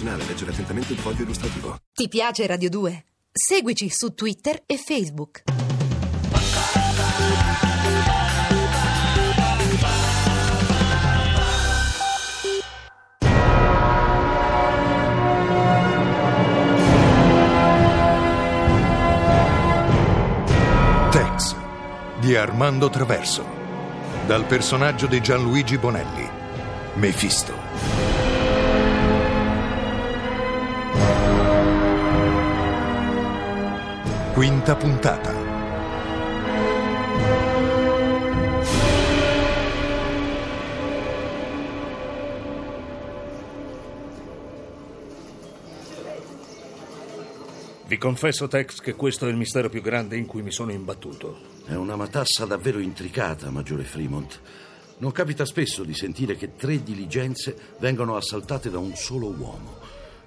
medicinale. Leggere attentamente il foglio illustrativo. Ti piace Radio 2? Seguici su Twitter e Facebook. Tex di Armando Traverso. Dal personaggio di Gianluigi Bonelli. Mefisto. Quinta puntata. Vi confesso, Tex, che questo è il mistero più grande in cui mi sono imbattuto. È una matassa davvero intricata, Maggiore Fremont. Non capita spesso di sentire che tre diligenze vengono assaltate da un solo uomo,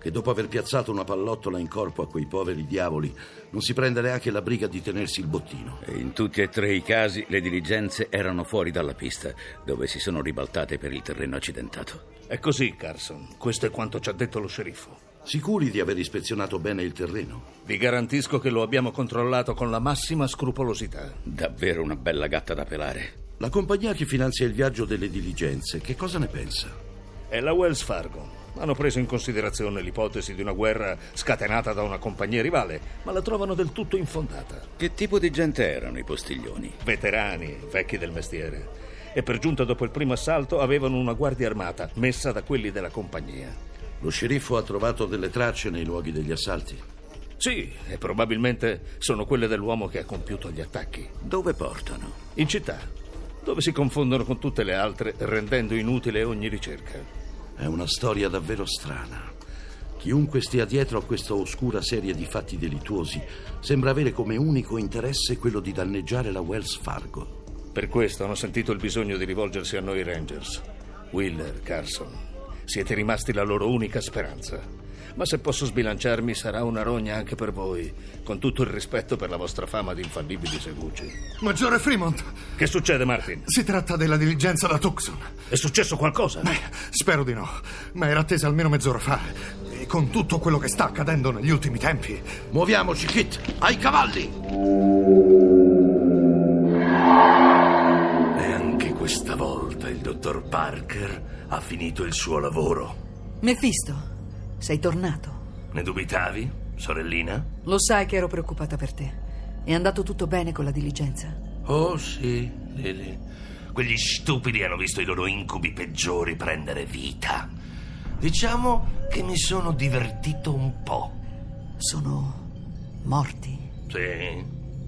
che dopo aver piazzato una pallottola in corpo a quei poveri diavoli non si prende neanche la briga di tenersi il bottino. E in tutti e tre i casi le diligenze erano fuori dalla pista, dove si sono ribaltate per il terreno accidentato. È così, Carson. Questo è quanto ci ha detto lo sceriffo. Sicuri di aver ispezionato bene il terreno? Vi garantisco che lo abbiamo controllato con la massima scrupolosità. Davvero una bella gatta da pelare. La compagnia che finanzia il viaggio delle diligenze, che cosa ne pensa? È la Wells Fargo. Hanno preso in considerazione l'ipotesi di una guerra scatenata da una compagnia rivale, ma la trovano del tutto infondata. Che tipo di gente erano i postiglioni? Veterani, vecchi del mestiere. E per giunta dopo il primo assalto avevano una guardia armata, messa da quelli della compagnia. Lo sceriffo ha trovato delle tracce nei luoghi degli assalti? Sì, e probabilmente sono quelle dell'uomo che ha compiuto gli attacchi. Dove portano? In città, dove si confondono con tutte le altre, rendendo inutile ogni ricerca. È una storia davvero strana. Chiunque stia dietro a questa oscura serie di fatti delittuosi sembra avere come unico interesse quello di danneggiare la Wells Fargo. Per questo hanno sentito il bisogno di rivolgersi a noi Rangers. Wheeler, Carson. Siete rimasti la loro unica speranza. Ma se posso sbilanciarmi sarà una rogna anche per voi, con tutto il rispetto per la vostra fama di infallibili segugi. Maggiore Fremont! Che succede, Martin? Si tratta della diligenza da Tucson. È successo qualcosa? Beh, spero di no, ma era attesa almeno mezz'ora fa. E con tutto quello che sta accadendo negli ultimi tempi. Muoviamoci, Kit! Ai cavalli! E anche questa volta il dottor Parker ha finito il suo lavoro. Mefisto, sei tornato. Ne dubitavi, sorellina? Lo sai che ero preoccupata per te. È andato tutto bene con la diligenza? Oh sì, Lily. Quegli stupidi hanno visto i loro incubi peggiori prendere vita. Diciamo che mi sono divertito un po'. Sono morti? Sì,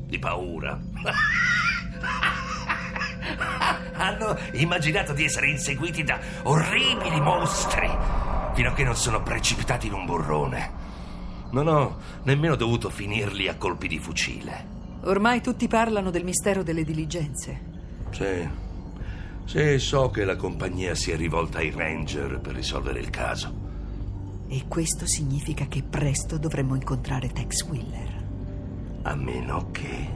di paura. Hanno immaginato di essere inseguiti da orribili mostri, fino a che non sono precipitati in un burrone. Non ho nemmeno dovuto finirli a colpi di fucile. Ormai tutti parlano del mistero delle diligenze. Sì, sì, so che la compagnia si è rivolta ai Ranger per risolvere il caso. E questo significa che presto dovremmo incontrare Tex Wheeler. A meno che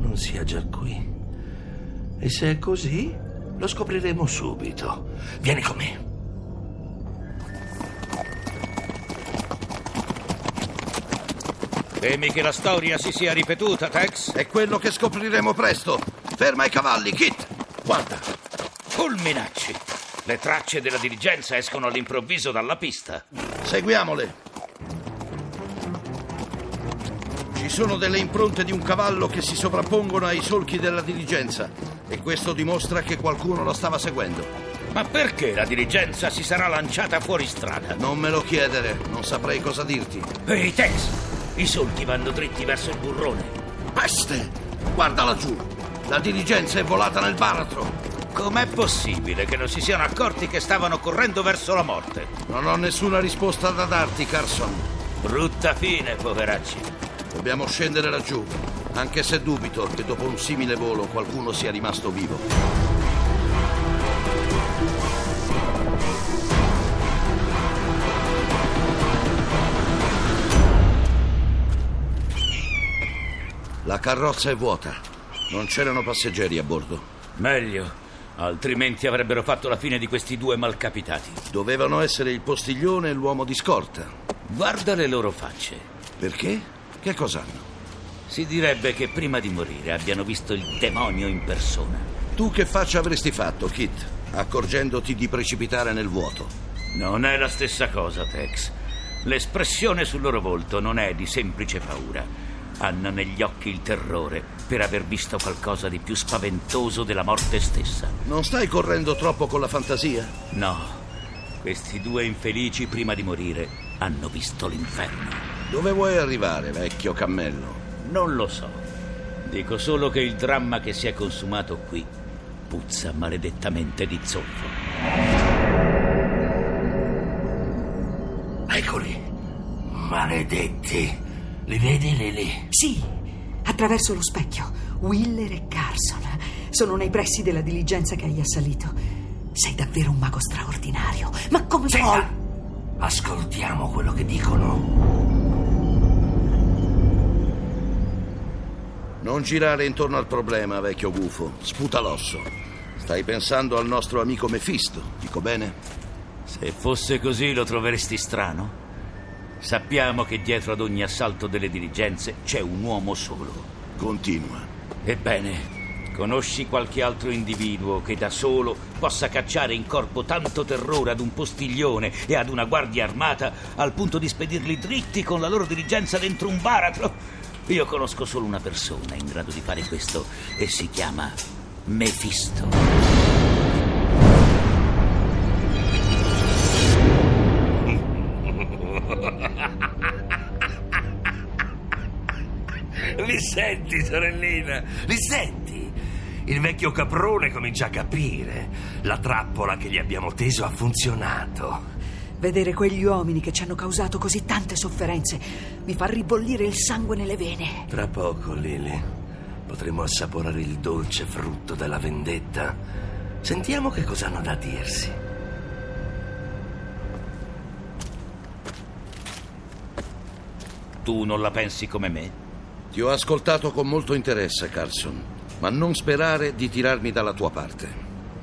non sia già qui. E se è così, lo scopriremo subito. Vieni con me. Temi che la storia si sia ripetuta, Tex? È quello che scopriremo presto. Ferma i cavalli, Kit! Guarda, Fulminacci! Le tracce della diligenza escono all'improvviso dalla pista. seguiamole. Ci sono delle impronte di un cavallo che si sovrappongono ai solchi della diligenza e questo dimostra che qualcuno lo stava seguendo. Ma perché la diligenza si sarà lanciata fuori strada? Non me lo chiedere, non saprei cosa dirti. Ehi, Tex! I solchi vanno dritti verso il burrone. Peste! Guarda laggiù! La diligenza è volata nel baratro! Com'è possibile che non si siano accorti che stavano correndo verso la morte? Non ho nessuna risposta da darti, Carson. Brutta fine, poveracci. Dobbiamo scendere laggiù, anche se dubito che dopo un simile volo qualcuno sia rimasto vivo. La carrozza è vuota. Non c'erano passeggeri a bordo. Meglio. Altrimenti avrebbero fatto la fine di questi due malcapitati. Dovevano essere il postiglione e l'uomo di scorta. Guarda le loro facce. Perché? Che cosa hanno? Si direbbe che prima di morire abbiano visto il demonio in persona. Tu che faccia avresti fatto, Kit, accorgendoti di precipitare nel vuoto? Non è la stessa cosa, Tex. L'espressione sul loro volto non è di semplice paura. Hanno negli occhi il terrore per aver visto qualcosa di più spaventoso della morte stessa. Non stai correndo troppo con la fantasia? No, questi due infelici prima di morire hanno visto l'inferno. Dove vuoi arrivare, vecchio cammello? Non lo so. Dico solo che il dramma che si è consumato qui puzza maledettamente di zolfo. Eccoli. Maledetti. Li vedi, Lily? Sì, attraverso lo specchio. Willer e Carson sono nei pressi della diligenza che hai assalito. Sei davvero un mago straordinario. Ma come Zeta! puoi? Ascoltiamo quello che dicono. Non girare intorno al problema, vecchio gufo. Sputa l'osso. Stai pensando al nostro amico Mefisto, dico bene? Se fosse così lo troveresti strano? Sappiamo che dietro ad ogni assalto delle diligenze c'è un uomo solo. Continua. Ebbene, conosci qualche altro individuo che da solo possa cacciare in corpo tanto terrore ad un postiglione e ad una guardia armata al punto di spedirli dritti con la loro diligenza dentro un baratro? Io conosco solo una persona in grado di fare questo e si chiama Mefisto. Senti, sorellina? Li senti? Il vecchio caprone comincia a capire. La trappola che gli abbiamo teso ha funzionato. Vedere quegli uomini che ci hanno causato così tante sofferenze mi fa ribollire il sangue nelle vene. Tra poco, Lily, potremo assaporare il dolce frutto della vendetta. Sentiamo che cosa hanno da dirsi. Tu non la pensi come me? Ti ho ascoltato con molto interesse, Carson, ma non sperare di tirarmi dalla tua parte.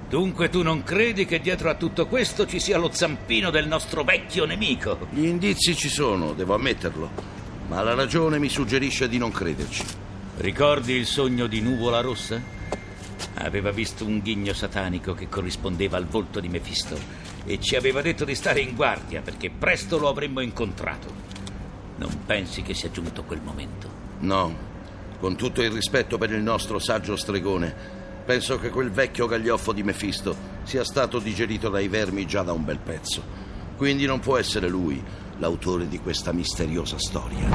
Dunque tu non credi che dietro a tutto questo ci sia lo zampino del nostro vecchio nemico? Gli indizi ci sono, devo ammetterlo, ma la ragione mi suggerisce di non crederci. Ricordi il sogno di Nuvola Rossa? Aveva visto un ghigno satanico che corrispondeva al volto di Mefisto e ci aveva detto di stare in guardia perché presto lo avremmo incontrato. Non pensi che sia giunto quel momento? No, con tutto il rispetto per il nostro saggio stregone, penso che quel vecchio gaglioffo di Mefisto sia stato digerito dai vermi già da un bel pezzo. Quindi non può essere lui l'autore di questa misteriosa storia.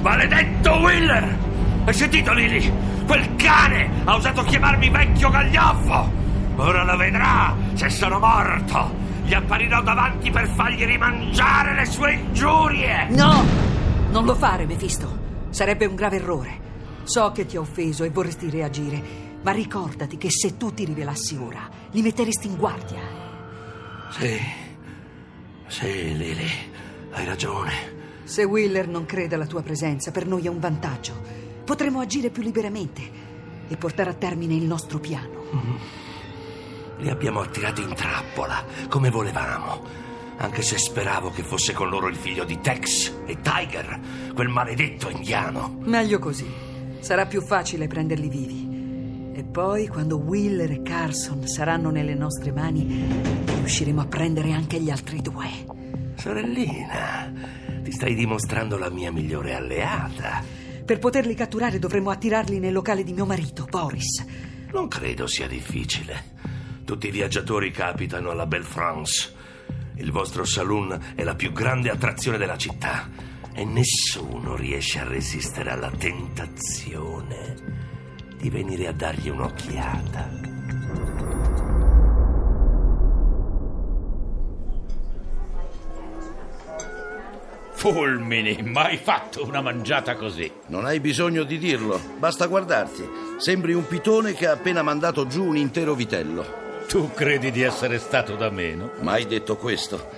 Maledetto Willer! Hai sentito, Lily? Quel cane ha osato chiamarmi vecchio gaglioffo! Ora lo vedrà se sono morto! Gli apparirò davanti per fargli rimangiare le sue ingiurie! No! Non lo fare, Mefisto. Sarebbe un grave errore. So che ti ho offeso e vorresti reagire, ma ricordati che se tu ti rivelassi ora, li metteresti in guardia. Sì, sì, Lily, hai ragione. Se Willer non crede alla tua presenza, per noi è un vantaggio. Potremo agire più liberamente e portare a termine il nostro piano. Li abbiamo attirati in trappola, come volevamo. Anche se speravo che fosse con loro il figlio di Tex e Tiger, quel maledetto indiano. Meglio così. Sarà più facile prenderli vivi. E poi, quando Willer e Carson saranno nelle nostre mani, riusciremo a prendere anche gli altri due. Sorellina, ti stai dimostrando la mia migliore alleata. Per poterli catturare dovremo attirarli nel locale di mio marito, Boris. Non credo sia difficile. Tutti i viaggiatori capitano alla Belle France. Il vostro saloon è la più grande attrazione della città e nessuno riesce a resistere alla tentazione di venire a dargli un'occhiata. Fulmini, mai fatto una mangiata così. Non hai bisogno di dirlo, basta guardarti. Sembri un pitone che ha appena mandato giù un intero vitello. Tu credi di essere stato da meno? Mai detto questo.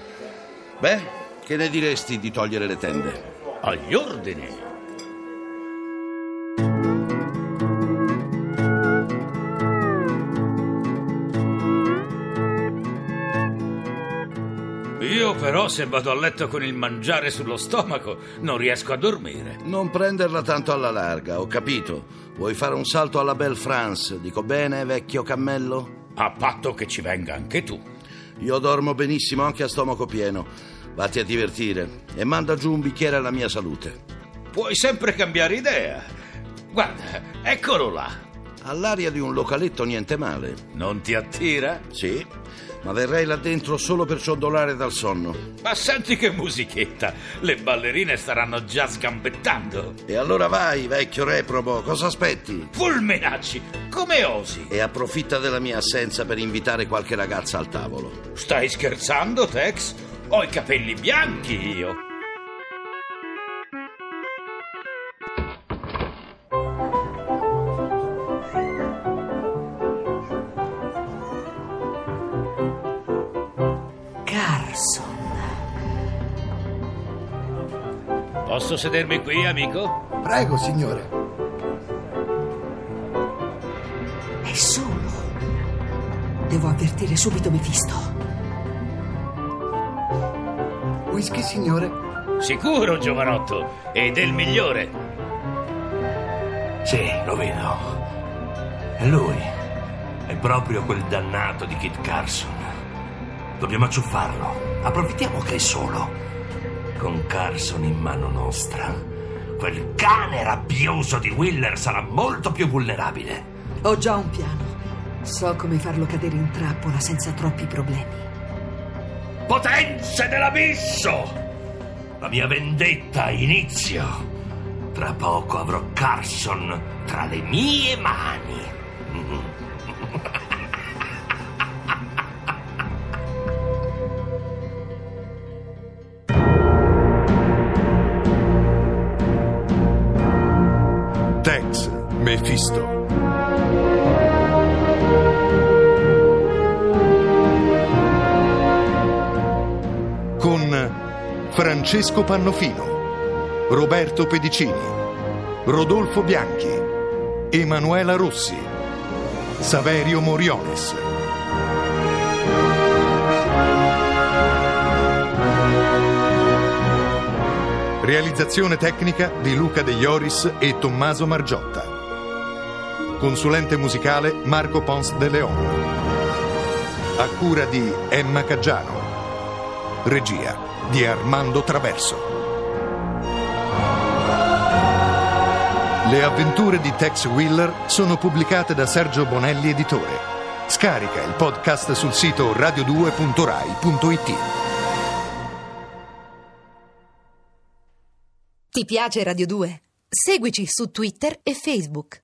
Beh, che ne diresti di togliere le tende? Agli ordini. Io però se vado a letto con il mangiare sullo stomaco non riesco a dormire. Non prenderla tanto alla larga, ho capito. Vuoi fare un salto alla Belle France, dico bene, vecchio cammello? A patto che ci venga anche tu. Io dormo benissimo anche a stomaco pieno. Vatti a divertire e manda giù un bicchiere alla mia salute. Puoi sempre cambiare idea. Guarda, eccolo là. All'aria di un localetto niente male. Non ti attira? Sì, ma verrei là dentro solo per ciondolare dal sonno. Ma senti che musichetta! Le ballerine staranno già sgambettando. E allora vai, vecchio reprobo, cosa aspetti? Fulminacci, come osi? E approfitta della mia assenza per invitare qualche ragazza al tavolo. Stai scherzando, Tex? Ho i capelli bianchi io. Posso sedermi qui, amico? Prego, signore. È solo. Devo avvertire subito Mefisto. Whisky, signore? Sicuro, giovanotto. E del migliore. Sì, lo vedo. È lui. È proprio quel dannato di Kit Carson. Dobbiamo acciuffarlo. Approfittiamo che è solo. Con Carson in mano nostra, quel cane rabbioso di Willer sarà molto più vulnerabile. Ho già un piano. So come farlo cadere in trappola senza troppi problemi. Potenze dell'abisso! La mia vendetta ha inizio. Tra poco avrò Carson tra le mie mani. Tex, Mephisto. Con Francesco Pannofino, Roberto Pedicini, Rodolfo Bianchi, Emanuela Rossi, Saverio Moriones. Realizzazione tecnica di Luca De Ioris e Tommaso Margiotta. Consulente musicale Marco Pons de Leon. A cura di Emma Caggiano. Regia di Armando Traverso. Le avventure di Tex Wheeler sono pubblicate da Sergio Bonelli Editore. Scarica il podcast sul sito radio2.rai.it. Ti piace Radio 2? Seguici su Twitter e Facebook.